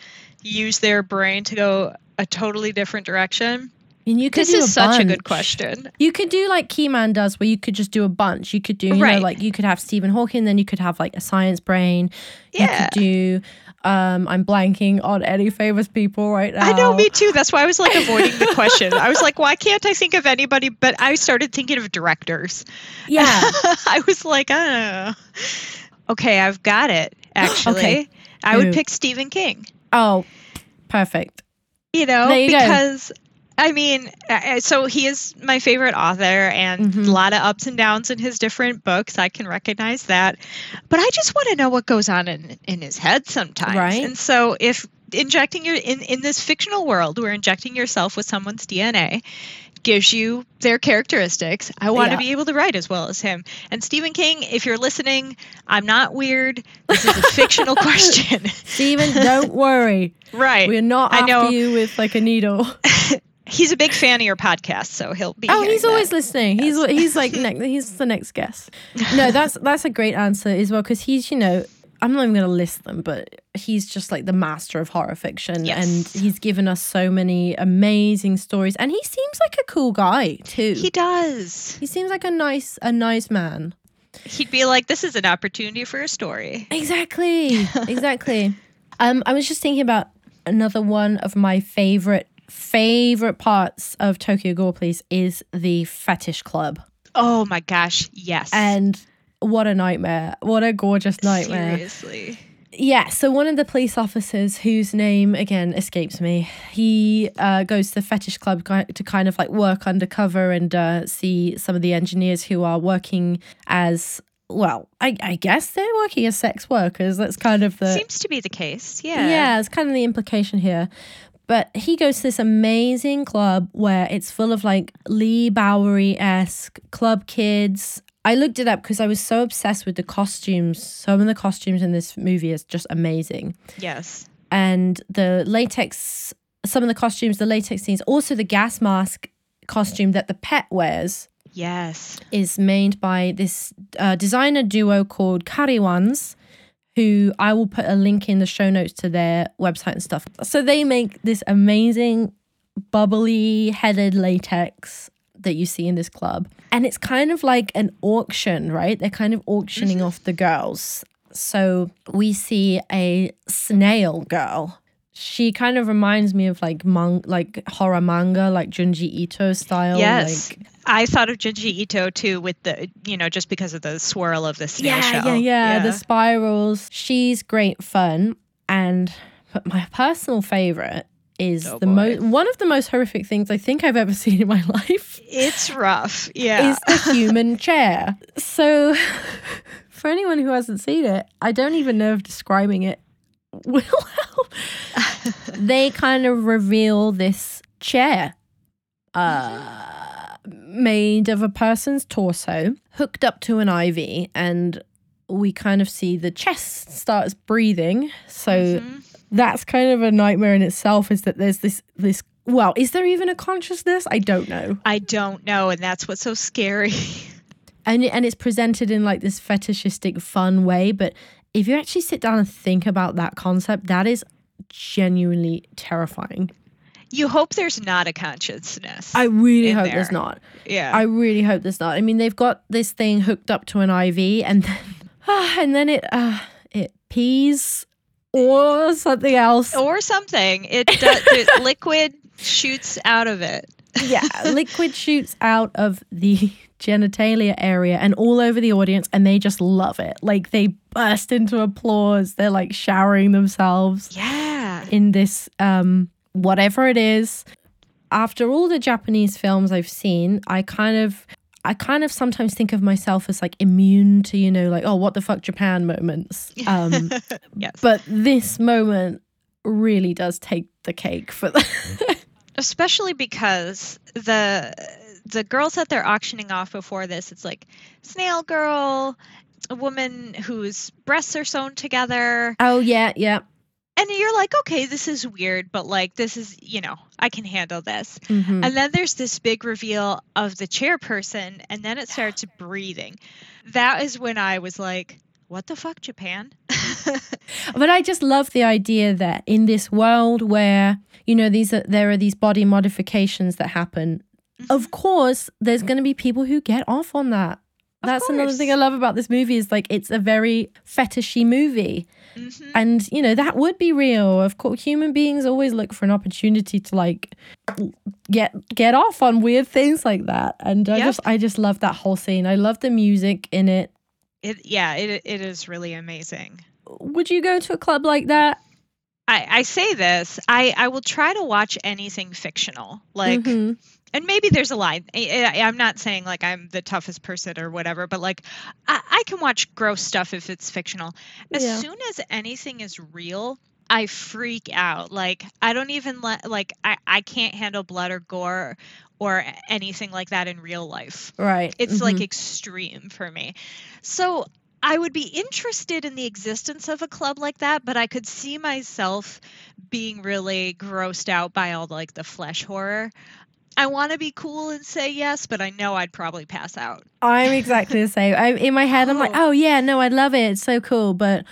use their brain to go a totally different direction? And you could This is a such a good question. You could do like Keyman does, where you could just do a bunch. You could do, you Right. know, like you could have Stephen Hawking, then you could have like a science brain. You Yeah. could do. Um, I'm blanking on any famous people right now. I know, me too. That's why I was like avoiding the question. I was like, why can't I think of anybody? But I started thinking of directors. (laughs) Yeah. (laughs) I was like, oh. Okay, I've got it, (gasps) actually. Okay. I would pick Stephen King. Oh, perfect. You know, you go. I mean, uh, so he is my favorite author, and Mhm. a lot of ups and downs in his different books. I can recognize that, but I just want to know what goes on in in his head sometimes. Right. And so, if injecting your in in this fictional world where injecting yourself with someone's DNA gives you their characteristics. I want Yeah. to be able to write as well as him. And Stephen King, if you're listening, I'm not weird. This is a fictional (laughs) question. Stephen, don't worry. right. We're not I after know. you with like a needle. (laughs) He's a big fan of your podcast, so he'll be. Oh, he's always listening. He's he's like (laughs) ne- he's the next guest. No, that's that's a great answer as well because he's you know I'm not even gonna list them, but he's just like the master of horror fiction, Yes. and he's given us so many amazing stories. And he seems like a cool guy too. He does. he seems like a nice a nice man. He'd be like, "This is an opportunity for a story." Exactly. (laughs) Exactly. um, I was just thinking about another one of my favorite favorite parts of Tokyo Gore Police is the fetish club. Oh my gosh, yes. And what a nightmare. What a gorgeous nightmare. Seriously. Yeah, so one of the police officers whose name again escapes me, he uh, goes to the fetish club to kind of like work undercover and uh, see some of the engineers who are working as well. I, I guess they're working as sex workers. That's kind of the Seems to be the case. Yeah. yeah, it's kind of the implication here. But he goes to this amazing club where it's full of like Leigh Bowery esque club kids. I looked it up because I was so obsessed with the costumes. Some of the costumes in this movie is just amazing. Yes. And the latex, some of the costumes, the latex scenes, also the gas mask costume that the pet wears Yes. is made by this uh, designer duo called Kariwans, who I will put a link in the show notes to their website and stuff. So they make this amazing bubbly headed latex that you see in this club. And it's kind of like an auction, right? They're kind of auctioning mm-hmm. off the girls. So we see a snail girl. She kind of reminds me of like mang- like horror manga, like Junji Ito style. Yes. Like I thought of Junji Ito too, with the you know just because of the swirl of the snail yeah, shell. yeah, yeah, The spirals. She's great fun. And but my personal favorite is Oh, the most one of the most horrific things I think I've ever (laughs) seen in my life it's rough. Yeah. is the (laughs) human chair. So (laughs) for anyone who hasn't seen it, I don't even know if describing it (laughs) will help. they kind of reveal this chair uh, made of a person's torso hooked up to an IV and we kind of see the chest starts breathing so Mhm. that's kind of a nightmare in itself is that there's this this well is there even a consciousness i don't know I don't know, and that's what's so scary. (laughs) and and it's presented in like this fetishistic fun way but if you actually sit down and think about that concept that is genuinely terrifying you hope there's not a consciousness. I really hope there. there's not. yeah. I really hope there's not. I mean, they've got this thing hooked up to an IV, and then (sighs) and then it uh, it pees or something else. or something. It does, (laughs) liquid shoots out of it. Yeah, liquid shoots out of the (laughs) genitalia area and all over the audience, and they just love it. Like they burst into applause. They're like showering themselves Yeah. in this um whatever it is. After all the Japanese films I've seen, I kind of I kind of sometimes think of myself as like immune to, you know, like, oh, what the fuck Japan moments. (laughs) Um, Yes. but this moment really does take the cake for the (laughs) especially because the the girls that they're auctioning off before this it's like snail girl a woman whose breasts are sewn together Oh yeah, yeah. and you're like okay this is weird but like this is you know i can handle this Mhm. and then there's this big reveal of the chairperson and then it starts (gasps) breathing that is when i was like what the fuck japan (laughs) But I just love the idea that in this world where you know these are there are these body modifications that happen. Mm-hmm. Of course, there's going to be people who get off on that. Of That's another thing I love about this movie is like it's a very fetishy movie. Mhm. And you know that would be real. Of course, human beings always look for an opportunity to like get get off on weird things like that. And I Yep. just I just love that whole scene. I love the music in it. It yeah it, it is really amazing Would you go to a club like that? I, I say this I, I will try to watch anything fictional like Mhm. and maybe there's a line I, i'm not saying like i'm the toughest person or whatever but like i, I can watch gross stuff if it's fictional as Yeah. soon as anything is real i freak out like i don't even let like I, I can't handle blood or gore or anything like that in real life right. it's like Mhm. extreme for me. So I would be interested in the existence of a club like that, but I could see myself being really grossed out by all like the flesh horror. I want to be cool and say yes, but I know I'd probably pass out. I'm exactly the same. I in my head, I'm like, Oh. oh yeah, no, I love it. It's so cool. But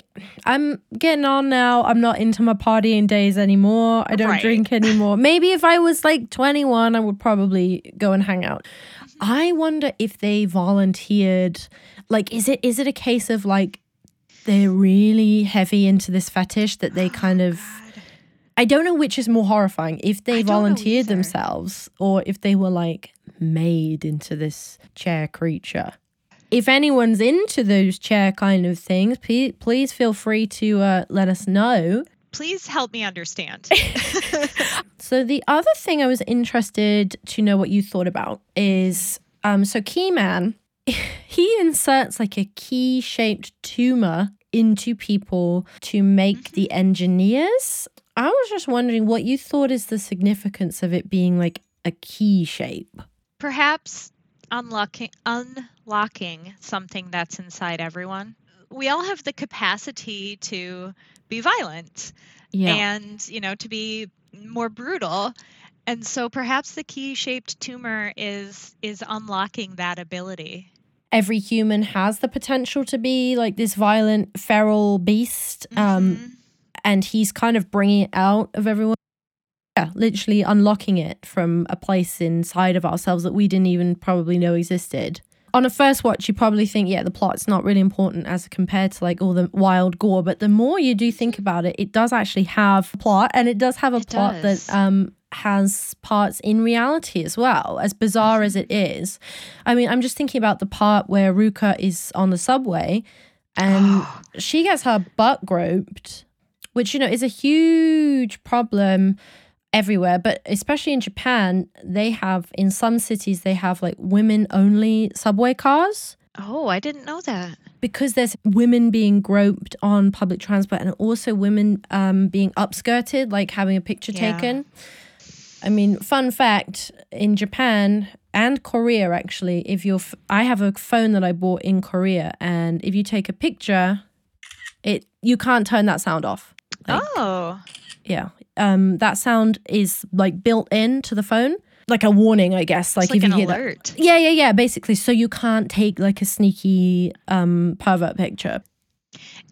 I'm getting on now. I'm not into my partying days anymore. I don't Right. drink anymore. Maybe if I was like 21, I would probably go and hang out. Mm-hmm. I wonder if they volunteered. Like, is it is it a case of like they're really heavy into this fetish that they oh kind of I don't know which is more horrifying if they volunteered themselves or if they were like made into this chair creature. If anyone's into those chair kind of things, please, please feel free to uh, let us know. Please help me understand. (laughs) (laughs) So the other thing I was interested to know what you thought about is um so Keyman (laughs) he inserts like a key shaped tumor into people to make the engineers. I was just wondering what you thought is the significance of it being like a key shape. Perhaps unlocking unlocking something that's inside everyone. We all have the capacity to be violent. Yeah. and you know to be more brutal and so perhaps the key shaped tumor is is unlocking that ability Every human has the potential to be like this violent feral beast um Mhm. And he's kind of bringing it out of everyone. Yeah, literally unlocking it from a place inside of ourselves that we didn't even probably know existed. On a first watch, you probably think, yeah, the plot's not really important as compared to like all the wild gore. But the more you do think about it, it does actually have a plot, and it does have a It plot does. that um has parts in reality as well, as bizarre as it is. I mean, I'm just thinking about the part where Ruka is on the subway and (gasps) she gets her butt groped, which, you know, is a huge problem everywhere, but especially in Japan, they have, in some cities, they have like women only subway cars oh i didn't know that because there's women being groped on public transport and also women um, being upskirted, like having a picture Yeah. taken. I mean, fun fact in Japan and Korea, actually, if you're, f- I have a phone that I bought in Korea, and if you take a picture, it you can't turn that sound off. Like, oh Yeah, um, that sound is like built in to the phone, like a warning, I guess. Like, like if an you hear that. Yeah, yeah, yeah. Basically, so you can't take like a sneaky um pervert picture.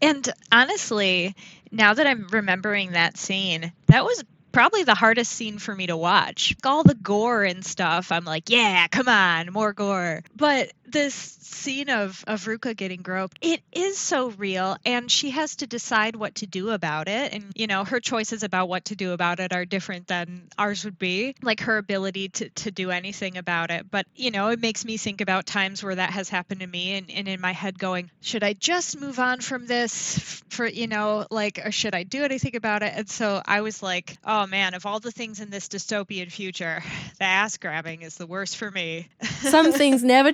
and honestly now that i'm remembering that scene that was probably the hardest scene for me to watch. All the gore and stuff, I'm like, yeah, come on, more gore. But this scene of, of Ruka getting groped, it is so real, and she has to decide what to do about it. And, you know, her choices about what to do about it are different than ours would be, like her ability to, to do anything about it. But, you know, it makes me think about times where that has happened to me, and, and in my head going, should I just move on from this for, you know, like, or should I do anything about it? And so I was like, oh man, of all the things in this dystopian future, (sighs) the ass grabbing is the worst for me. (laughs) Some things never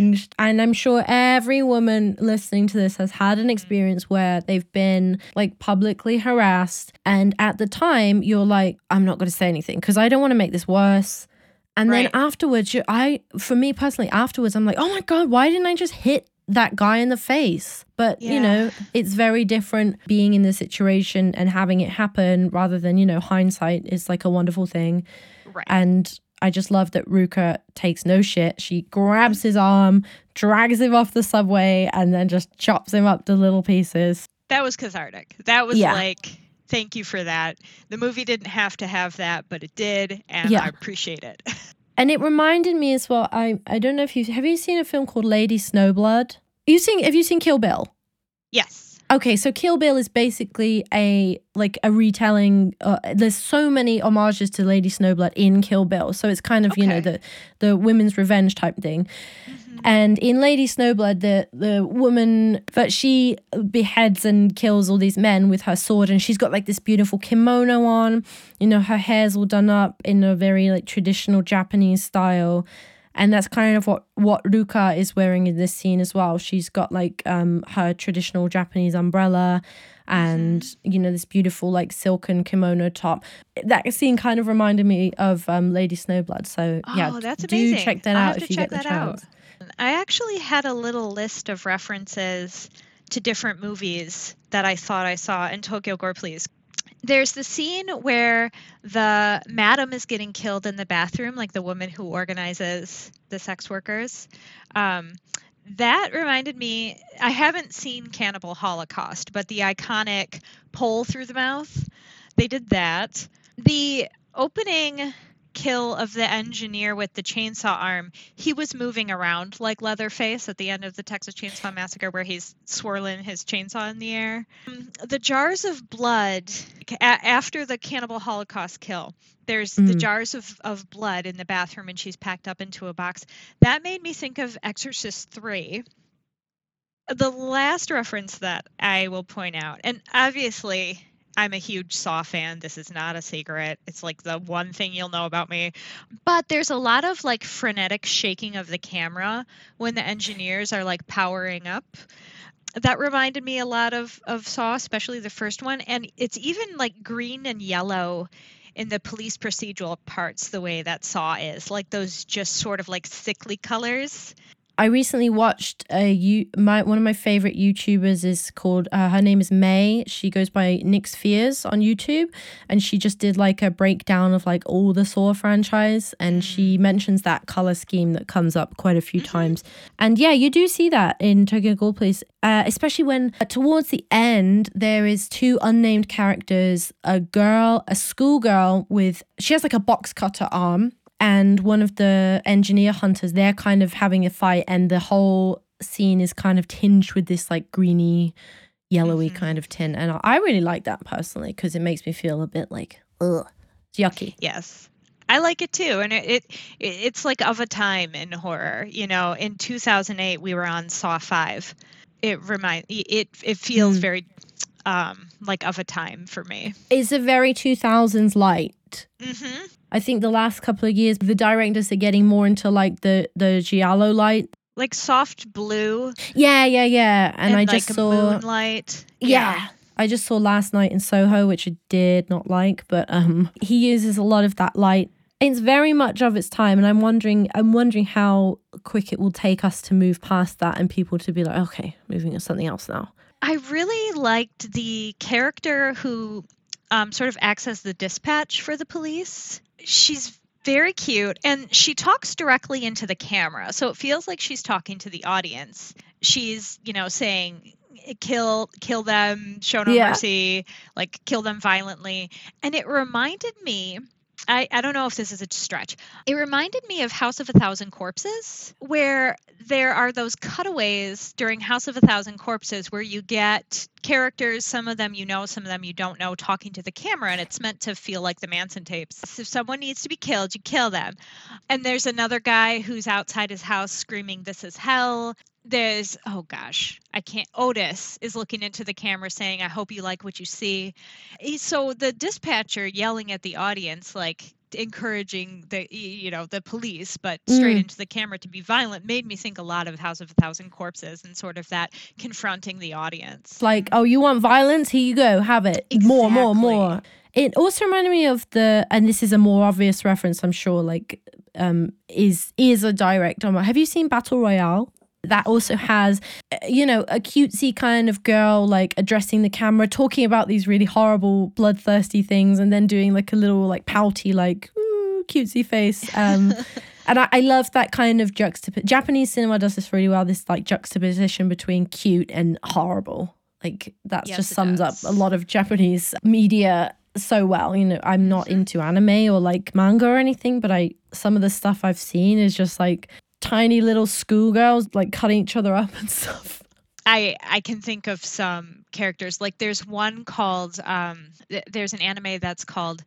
changed. And I'm sure every woman listening to this has had an mm-hmm. experience where they've been like publicly harassed. And at the time, you're like, I'm not going to say anything because I don't want to make this worse. And right. then afterwards, you, I, for me personally, afterwards, I'm like, oh my God, why didn't I just hit that guy in the face. But, yeah. you know, it's very different being in the situation and having it happen rather than, you know, hindsight is like a wonderful thing. Right. And I just love that Ruka takes no shit. She grabs his arm, drags him off the subway, and then just chops him up to little pieces. That was cathartic. That was yeah. like, thank you for that. The movie didn't have to have that, but it did, and yeah. I appreciate it. (laughs) And it reminded me as well. I I don't know if you have you seen a film called Lady Snowblood. You seen have you seen Kill Bill? Yes. Okay, so Kill Bill is basically a like a retelling. Uh, there's so many homages to Lady Snowblood in Kill Bill, so it's kind of okay. you know the the women's revenge type thing. Mm-hmm. And in Lady Snowblood, the the woman but she beheads and kills all these men with her sword, and she's got like this beautiful kimono on. You know, her hair's all done up in a very like traditional Japanese style. And that's kind of what what Ruka is wearing in this scene as well. She's got like um her traditional Japanese umbrella and mm-hmm. you know this beautiful like silken kimono top. That scene kind of reminded me of um, Lady Snowblood. So oh, yeah, that's do check that I'll out if you get the chance. Out. I actually had a little list of references to different movies that I thought I saw in Tokyo Gore Police. There's the scene where the madam is getting killed in the bathroom, like the woman who organizes the sex workers. Um, that reminded me, I haven't seen Cannibal Holocaust, but the iconic pole through the mouth, they did that. The opening kill of the engineer with the chainsaw arm, he was moving around like Leatherface at the end of the Texas Chainsaw Massacre, where he's swirling his chainsaw in the air. Um, the jars of blood a- after the cannibal Holocaust kill. There's mm. the jars of, of blood in the bathroom, and she's packed up into a box. That made me think of Exorcist 3 the last reference that I will point out, and obviously I'm a huge Saw fan. This is not a secret. It's like the one thing you'll know about me. But there's a lot of like frenetic shaking of the camera when the engineers are like powering up. That reminded me a lot of of Saw, especially the first one, and it's even like green and yellow in the police procedural parts the way that Saw is, like those just sort of like sickly colors. I recently watched a you my one of my favorite YouTubers is called uh, her name is May. She goes by Nyx Fears on YouTube, and she just did like a breakdown of like all the Saw franchise, and she mm. mentions that color scheme that comes up quite a few mm-hmm. times. And yeah, you do see that in Tokyo Gore Police, uh, especially when uh, towards the end there is two unnamed characters, a girl, a schoolgirl with she has like a box cutter arm and one of the engineer hunters, they're kind of having a fight, and the whole scene is kind of tinged with this like greeny, yellowy mm-hmm. kind of tint. And I really like that personally because it makes me feel a bit like, ugh, it's yucky. Yes. I like it too, and it, it it's like of a time in horror. You know, in 2008 we were on Saw Five. It remind it it feels mm. very um like of a time for me. It's a very 2000s light. Mm-hmm. I think the last couple of years, the directors are getting more into like the the giallo light, like soft blue. Yeah, yeah, yeah. And, and I just like saw moonlight. Yeah. yeah. I just saw last night in Soho, which I did not like, but um, he uses a lot of that light. It's very much of its time, and I'm wondering, I'm wondering how quick it will take us to move past that and people to be like, okay, moving to something else now. I really liked the character who um, sort of acts as the dispatch for the police she's very cute and she talks directly into the camera so it feels like she's talking to the audience she's you know saying eh, kill kill them, show no Yeah. mercy, like kill them violently. And it reminded me I, I don't know if this is a stretch. It reminded me of House of a Thousand Corpses, where there are those cutaways during House of a Thousand Corpses where you get characters, some of them you know, some of them you don't know, talking to the camera, and it's meant to feel like the Manson tapes. If someone needs to be killed, you kill them. And there's another guy who's outside his house screaming, This is hell. There's, oh gosh, I can't. Otis is looking into the camera saying, I hope you like what you see. So the dispatcher yelling at the audience, like, encouraging the you know the police but straight Mm. into the camera to be violent made me think a lot of house of a thousand corpses and sort of that confronting the audience like, oh, you want violence? Here you go, have it. More, more, Exactly. more. It also reminded me of the, and this is a more obvious reference, I'm sure. Like, um, is is a direct on. Have you seen Battle Royale? That also has, uh, you know, a cutesy kind of girl like addressing the camera, talking about these really horrible, bloodthirsty things, and then doing like a little like pouty, like ooh, cutesy face. Um, (laughs) and I, I love that kind of juxtaposition. Japanese cinema does this really well. This like juxtaposition between cute and horrible. Like that Yes, just sums does. up a lot of Japanese media so well. You know, I'm not into anime or like manga or anything, but I some of the stuff I've seen is just like tiny little schoolgirls like cutting each other up (laughs) and stuff. I I can think of some characters. Like there's one called um th- there's an anime that's called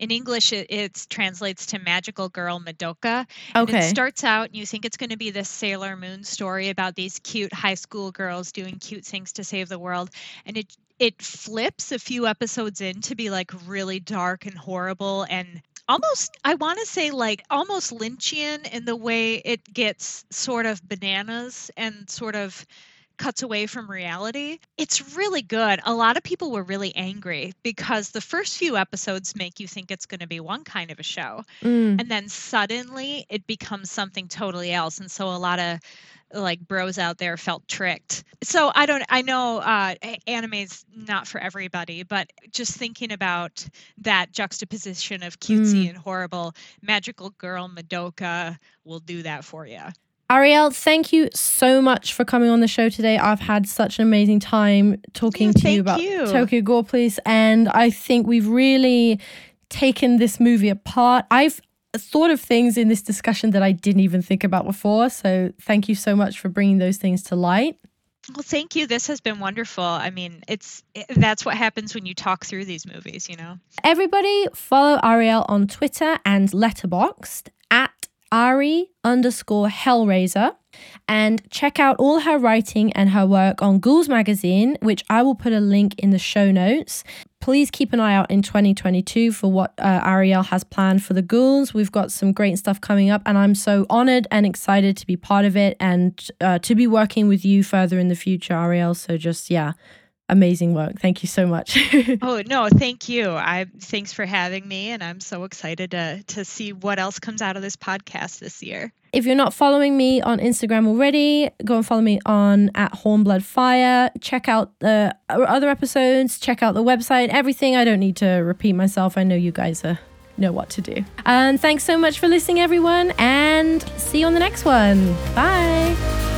in English it, it translates to Magical Girl Madoka. And Okay. it starts out and you think it's going to be this Sailor Moon story about these cute high school girls doing cute things to save the world and it it flips a few episodes in to be like really dark and horrible and almost I want to say like almost Lynchian in the way it gets sort of bananas and sort of cuts away from reality. It's really good. A lot of people were really angry because the first few episodes make you think it's going to be one kind of a show Mm. and then suddenly it becomes something totally else and so a lot of like bros out there felt tricked so i don't i know uh anime's not for everybody but just thinking about that juxtaposition of cutesy Mm. and horrible magical girl madoka will do that for you Ariel, thank you so much for coming on the show today. I've had such an amazing time talking Yeah, to you about you. Tokyo Gore Police, and I think we've really taken this movie apart. I've thought of things in this discussion that I didn't even think about before. So thank you so much for bringing those things to light. well thank you this has been wonderful i mean it's it, that's what happens when you talk through these movies you know Everybody follow Ariel on Twitter and Letterboxd at Ari underscore Hellraiser and check out all her writing and her work on Ghouls Magazine, which I will put a link in the show notes. Please keep an eye out in 2022 for what uh, Ariel has planned for the Ghouls. We've got some great stuff coming up, and I'm so honored and excited to be part of it and uh, to be working with you further in the future, Ariel. So, just yeah, amazing work. Thank you so much. (laughs) oh no thank you i thanks for having me and i'm so excited to to see what else comes out of this podcast this year If you're not following me on Instagram already, go and follow me on at Hornblood Fire. Check out the other episodes. Check out the website. Everything. I don't need to repeat myself. I know you guys uh, know what to do. And thanks so much for listening, everyone. And see you on the next one. Bye.